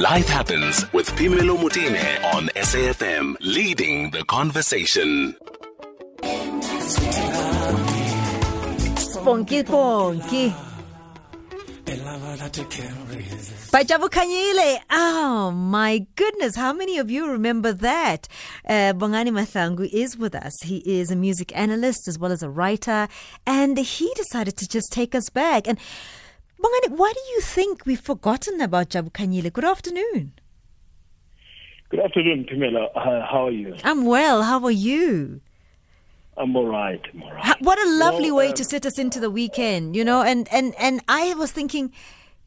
Life Happens with Pimelo Mutine on SAFM, leading the conversation. Bonky bonky. By Jabu Khanyile. Oh my goodness, how many of you remember that? Uh, Bongani Mahlangu is with us. He is a music analyst as well as a writer, and he decided to just take us back. And Bongani, why do you think we've forgotten about Jabu Khanyile? Good afternoon. Good afternoon, Pamela. Uh, how are you? I'm well. How are you? I'm all right. I'm all right. Ha- What a lovely Well, way um, to set us into the weekend, you know. And and and I was thinking,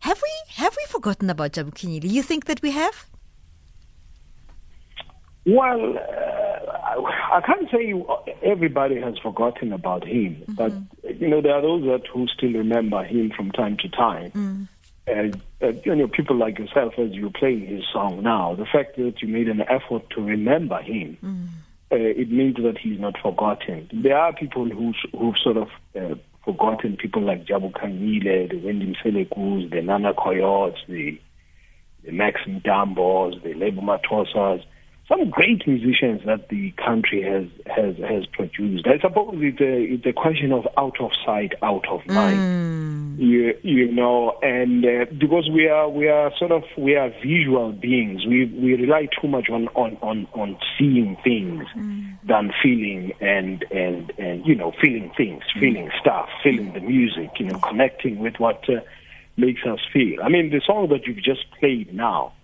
have we have we forgotten about Jabu Khanyile? You think that we have? Well, uh, I, can't say everybody has forgotten about him, Mm-hmm. but you know there are those that who still remember him from time to time. Mm. And uh, you know, people like yourself, as you're playing his song now, the fact that you made an effort to remember him, Mm. uh, it means that he's not forgotten. There are people who who've sort of uh, forgotten people like Jabu Khanyile, the Wendy Mselekus, the Nana Coyotes, the the Max Mdambos, the Lebo Mathosas, some great musicians that the country has has has produced. I suppose it's a it's a question of out of sight, out of mind. You you know, and uh, because we are we are sort of we are visual beings. We we rely too much on on on, on seeing things than feeling and and and you know feeling things, feeling stuff, feeling the music. You know, connecting with what. Uh, makes us feel. I mean, the song that you've just played now,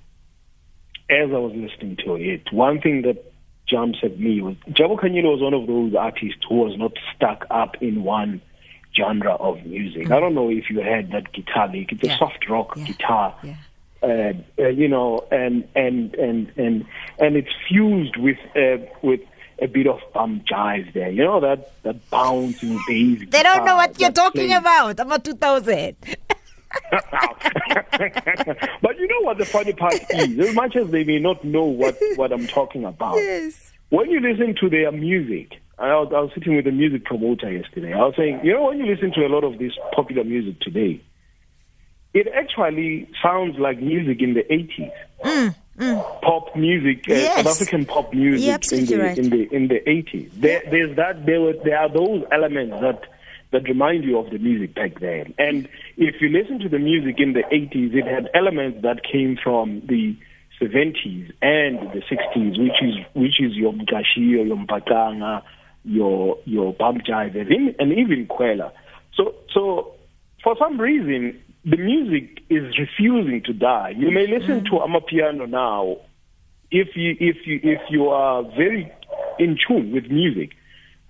as I was listening to it, one thing that jumps at me was Jabu Khanyile was one of those artists who was not stuck up in one genre of music. I don't know if you heard that guitar lick. It's a soft rock Yeah. guitar. Yeah. Uh, uh, you know, and and and and and it's fused with uh, with a bit of bump jive there. You know that that bouncing bass. They don't know what you're talking plays- about. I'm a 2000. but you know what the funny part is? As much as they may not know what, what I'm talking about, Yes. when you listen to their music, I was, I was sitting with a music promoter yesterday. I was saying, you know, when you listen to a lot of this popular music today, it actually sounds like music in the 80s. Pop music, uh, Mm, Yes. South African pop music in the, right. in the in the 80s. There, there's that. There were there are those elements that that remind you of the music back then. And if you listen to the music in the 80s, it had elements that came from the 70s and the 60s, which is which is your Mgashiyo, your Mbaqanga, your your bump jive, and even- and even Kwela. So so for some reason the music is refusing to die. You may listen to mm. Amapiano now if you if you if you are very in tune with music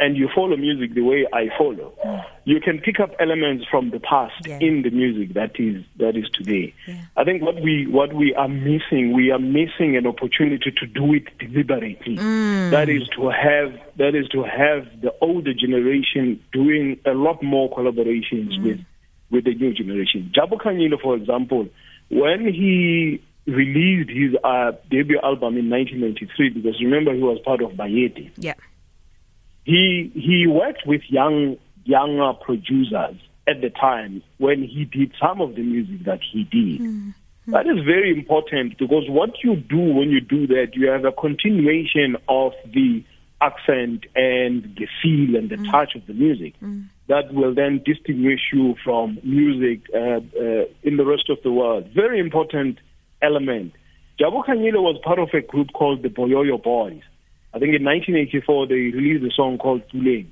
and you follow music the way I follow, mm. you can pick up elements from the past Yeah. in the music that is that is today. Yeah. I think what we what we are missing, we are missing an opportunity to do it deliberately. Mm. That is to have that is to have the older generation doing a lot more collaborations mm. with with the new generation. Jabu Khanyile, for example, when he released his uh, debut album in 1993, because remember he was part of Bayete, Yeah. He he worked with young younger producers at the time when he did some of the music that he did. That is very important because what you do when you do that, you have a continuation of the accent and the feel and the touch of the music that will then distinguish you from music uh, uh, in the rest of the world. Very important element. Jabu Khanyile was part of a group called the Boyoyo Boys. I think in 1984 they released a song called Tulane.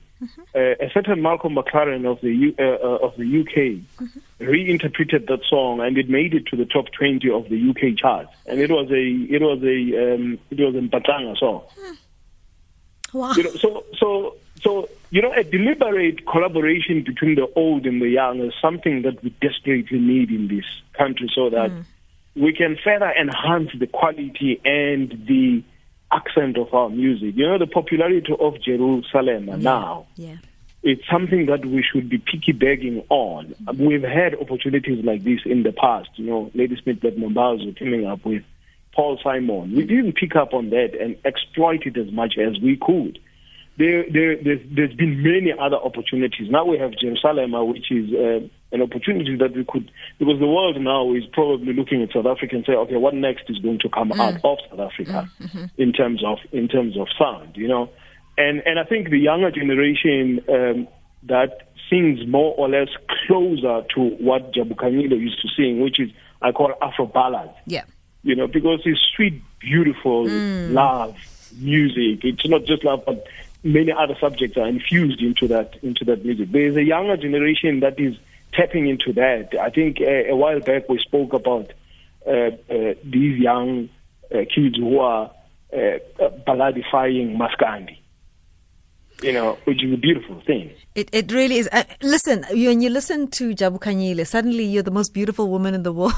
Uh, a certain Malcolm McLaren of the U, uh, uh, of the UK reinterpreted that song and it made it to the top 20 of the UK charts. And it was a it was a um, it was a Mbaqanga song. Wow. You know, so so so you know, a deliberate collaboration between the old and the young is something that we desperately need in this country, so that we can further enhance the quality and the accent of our music. You know, the popularity of Jerusalem now Yeah. it's something that we should be piggybacking on. We've had opportunities like this in the past. You know, Ladysmith Black Mambazo teaming up with Paul Simon. We didn't pick up on that and exploit it as much as we could. There, there, there's, there's been many other opportunities. Now we have Jerusalem, which is uh, an opportunity that we could, because the world now is probably looking at South Africa and say, okay, what next is going to come Mm. out of South Africa in terms of in terms of sound, you know, and and I think the younger generation um, that sings more or less closer to what Jabu Khanyile used to sing, which is I call Afro ballads Yeah. you know, because it's sweet, beautiful love music. It's not just love, but many other subjects are infused into that into that music. There is a younger generation that is tapping into that. I think uh, a while back we spoke about uh, uh, these young kids who are balladifying Maskandi. You know, which is a beautiful thing. It, it really is. Uh, listen, when you listen to Jabu Khanyile, suddenly you're the most beautiful woman in the world.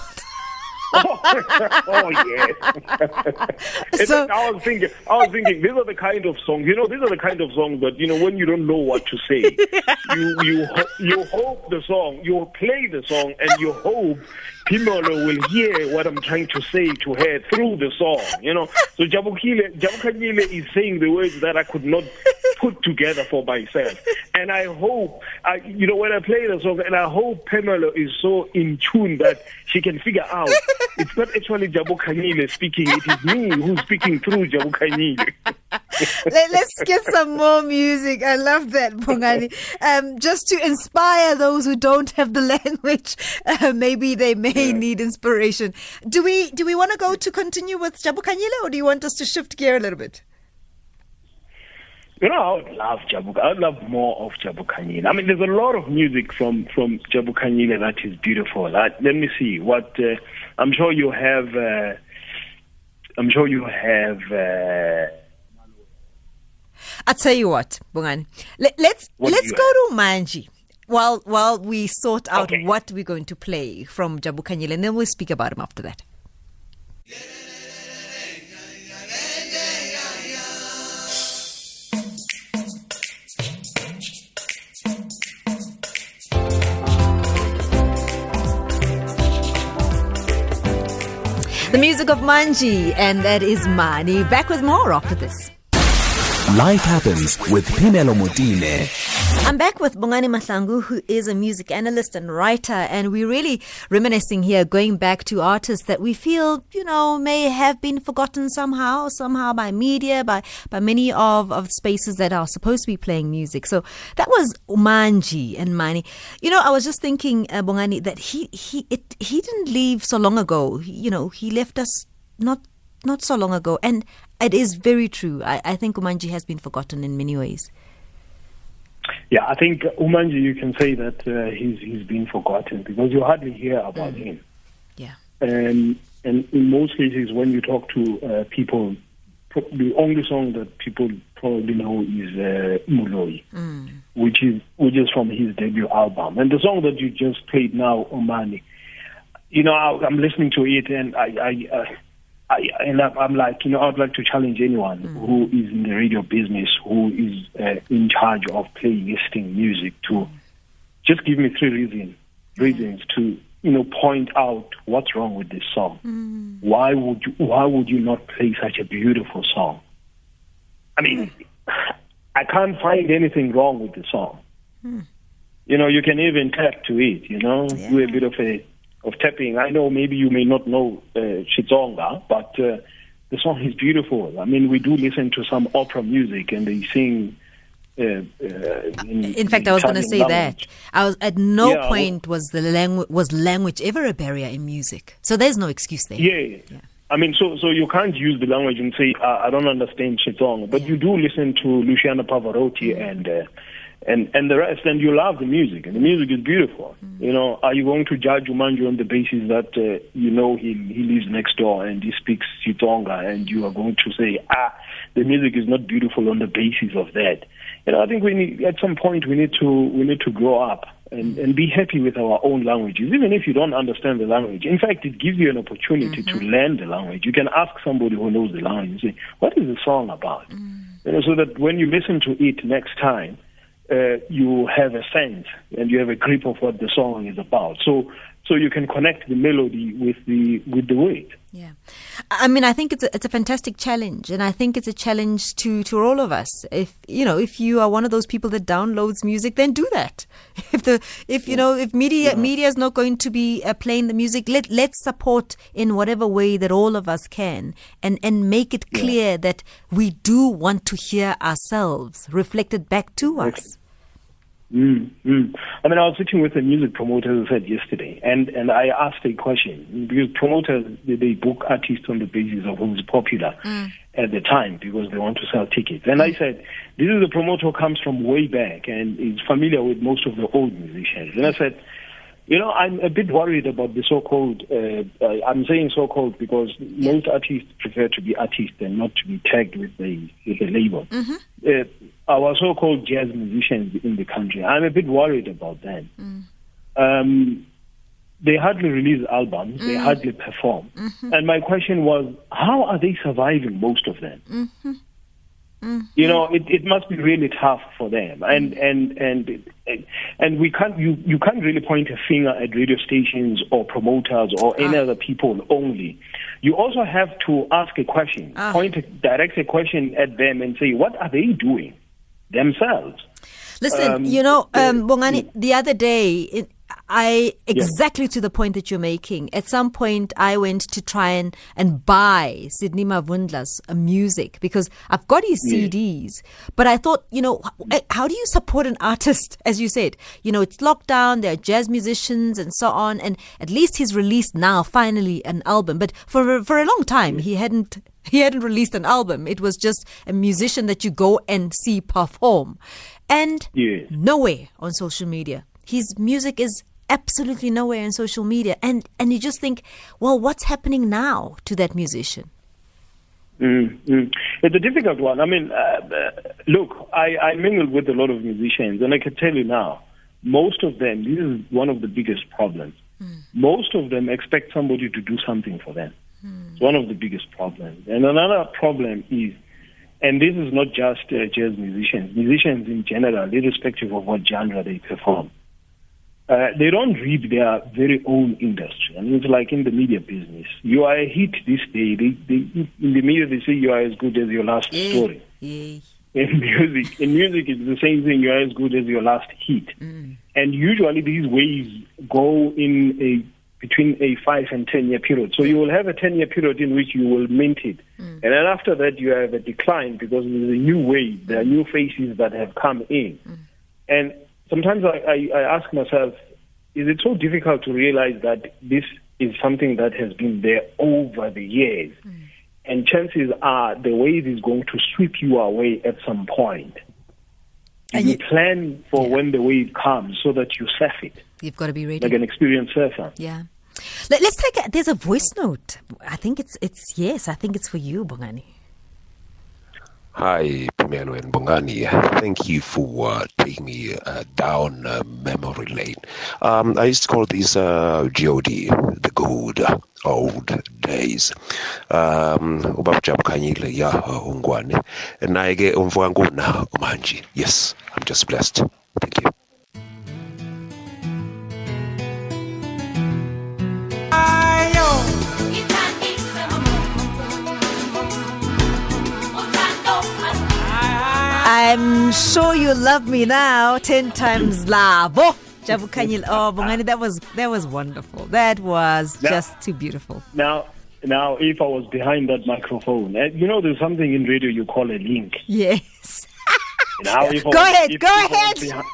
Oh, oh yes. So- I was thinking, I was thinking, these are the kind of songs. You know, these are the kind of songs that you know when you don't know what to say, you you you hope the song, you play the song, and you hope Pimolo will hear what I'm trying to say to her through the song. You know, so Jabukile Jabu Khanyile is saying the words that I could not put together for myself, and I hope, I you know, when I play the song, and I hope Pamela is so in tune that she can figure out it's not actually Jabu Khanyile speaking, it is me who's speaking through Jabu Khanyile. Let, us get some more music. I love that, Bongani. Um, just to inspire those who don't have the language, uh, maybe they may need inspiration. Do we do we want to go to continue with Jabu Khanyile, or do you want us to shift gear a little bit? You know, I would love Jabuka. I would love more of Jabu Khanyile. I mean, there's a lot of music from from Jabu Khanyile that is beautiful. Uh, let me see what uh, I'm sure you have. Uh, I'm sure you have. Uh, I tell you what, Bongani. Let, let's What let's go to Manji. While while we sort out Okay. what we're going to play from Jabu Khanyile, and then we'll speak about him after that. The music of Manji, and that is Mani. Back with more after this. Life happens with Pinelo Mutine. I'm back with Bongani Mahlangu, who is a music analyst and writer, and we're really reminiscing here, going back to artists that we feel, you know, may have been forgotten somehow, somehow by media, by, by many of, of spaces that are supposed to be playing music. So that was Umanji and Mani. You know, I was just thinking, uh, Bongani, that he, he, it, he didn't leave so long ago. He- You know, he left us not not so long ago. And it is very true. I, I think Umanji has been forgotten in many ways. Yeah, I think Umanji, you can say that uh, he's he's been forgotten because you hardly hear about him. Yeah. and and in most cases when you talk to uh, people pro- the only song that people probably know is uh, Muloi, which is which is from his debut album and the song that you just played now Omani you know I, I'm listening to it and I I, uh, I and I'm like you know I'd like to challenge anyone mm. who is in the radio business who is uh, in charge of playlisting music to just give me three reasons reasons to you know point out what's wrong with this song. Mm. Why would you why would you not play such a beautiful song? I mean, I can't find anything wrong with the song. Hmm. You know, you can even tap to it. You know, do a bit of a of tapping. I know maybe you may not know uh, Chitsonga, but uh, the song is beautiful. I mean, we do listen to some opera music, and they sing. Uh, uh, in, In fact, I was going to say that. language. I was at no Yeah, point was the language was language ever a barrier in music. So there's no excuse there. Yeah. I mean, so so you can't use the language and say uh, I don't understand Chitong, but you do listen to Luciano Pavarotti and uh, and and the rest, and you love the music, and the music is beautiful. You know, are you going to judge Umanji on the basis that uh, you know he he lives next door and he speaks Chitonga, and you are going to say ah the music is not beautiful on the basis of that? You know, I think we need at some point we need to we need to grow up and, and be happy with our own languages, even if you don't understand the language. In fact, it gives you an opportunity to learn the language. You can ask somebody who knows the language and say, "What is the song about?" You know, so that when you listen to it next time, uh, you have a sense and you have a grip of what the song is about. So, so you can connect the melody with the with the word. Yeah. I mean, I think it's a, it's a fantastic challenge, and I think it's a challenge to to all of us. If you know, if you are one of those people that downloads music, then do that. If the if you know if media media is not going to be uh, playing the music, let let's support in whatever way that all of us can, and and make it clear that we do want to hear ourselves reflected back to us. Mm, mm. I mean, I was sitting with a music promoter, as I said yesterday, and, and I asked a question because promoters they, they book artists on the basis of who's popular at the time because they want to sell tickets. And I said, this is a promoter who comes from way back and is familiar with most of the old musicians. And I said, you know, I'm a bit worried about the so-called. Uh, uh, I'm saying so-called because most artists prefer to be artists and not to be tagged with the with a label. Uh, our so-called jazz musicians in the country. I'm a bit worried about that. Mm. Um, they hardly release albums. They mm. hardly perform. Mm-hmm. And my question was, how are they surviving? Most of them. Mm-hmm. Mm-hmm. You know, it, it must be really tough for them, mm. and and and and we can't you you can't really point a finger at radio stations or promoters or any ah. other people only. You also have to ask a question, ah. point a, direct a question at them, and say, what are they doing themselves? Listen, Um, you know, um, Bongani, the other day, it, I exactly to the point that you're making. At some point, I went to try and, and buy Sidney Mavundla's uh, music because I've got his CDs. But I thought, you know, how do you support an artist? As you said, you know, it's lockdown. There are jazz musicians and so on, and at least he's released now finally an album. But for for a long time, he hadn't he hadn't released an album. It was just a musician that you go and see perform. And nowhere on social media. His music is absolutely nowhere in social media. And and you just think, well, what's happening now to that musician? Mm, mm. It's a difficult one. I mean, uh, uh, look, I, I mingle with a lot of musicians, and I can tell you now, most of them, this is one of the biggest problems. Most of them expect somebody to do something for them. It's one of the biggest problems. And another problem is, and this is not just uh, jazz musicians, musicians in general, irrespective of what genre they perform. Uh, they don't read their very own industry. I mean, it's like in the media business. You are a hit this day. They, they, in the media, they say you are as good as your last eh, story. Yay. In music, in music, it's the same thing. You are as good as your last hit. Mm. And usually, these waves go in a between a five and ten year period. So you will have a ten year period in which you will mint it, mm. and then after that you have a decline because there's a new wave. There are new faces that have come in, mm. and sometimes I, I, I ask myself, is it so difficult to realize that this is something that has been there over the years? Mm. And chances are the wave is going to sweep you away at some point. And you you- plan for when the wave comes so that you surf it You've got to be ready. like an experienced surfer. yeah. Let, us take a, there's a voice note. I think it's it's yes, I think it's for you, Bongani. Hi, Pumelo and Bongani. Thank you for uh, taking me uh, down uh, memory lane. Um, I used to call these uh, GOD, the good old days. Um, ubaba Jabu Khanyile, ya uh, ungwane. Naye ke umfowanguna manje. Yes, I'm just blessed. Thank you. I'm sure you love me now. Ten times lavo. Jabu Kanyil. Oh, Bongani, that was that was wonderful. That was Yeah. just too beautiful. Now, now, if I was behind that microphone, eh, you know, there's something in radio you call a link. Yes. Now, if Go ahead, if- go if ahead.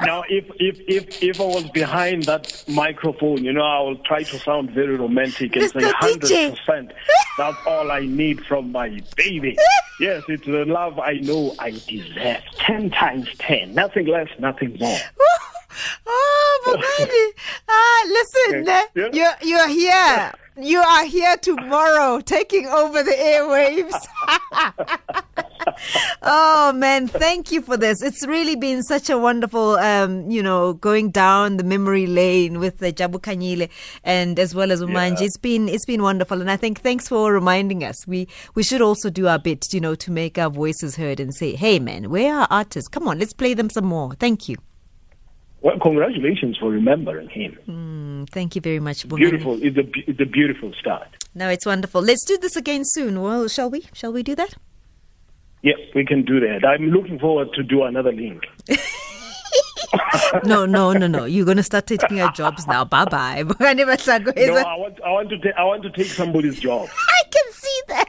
now, if, if if if I was behind that microphone, you know, I will try to sound very romantic and say hundred percent. That's all I need from my baby. Yes, it's the love I know I deserve. Ten times ten, nothing less, nothing more. oh, Bongani. Ah, listen, eh, Yeah. you're you're here. You are here tomorrow, taking over the airwaves. Oh man, thank you for this. It's really been such a wonderful, um, you know, going down the memory lane with the Jabu Khanyile and as well as Umanji. Yeah. It's been it's been wonderful, and I think thanks for reminding us. We we should also do our bit, you know, to make our voices heard and say, hey man, where are artists? Come on, let's play them some more. Thank you. Well, congratulations for remembering him. Mm, thank you very much. Beautiful. It's a, it's a beautiful start. No, it's wonderful. Let's do this again soon. Well, shall we? Shall we do that? Yes, we can do that. I'm looking forward to do another link. No, no, no, no. You're going to start taking our jobs now. Bye bye. No, I want, I want to take, I want to take somebody's job. I can see that.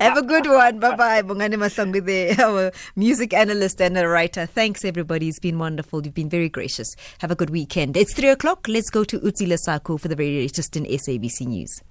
Have a good one. Bye bye. Bongani Mahlangu there, our music analyst and a writer. Thanks, everybody. It's been wonderful. You've been very gracious. Have a good weekend. It's three o'clock. Let's go to Utsi Lasako for the very latest in SABC News.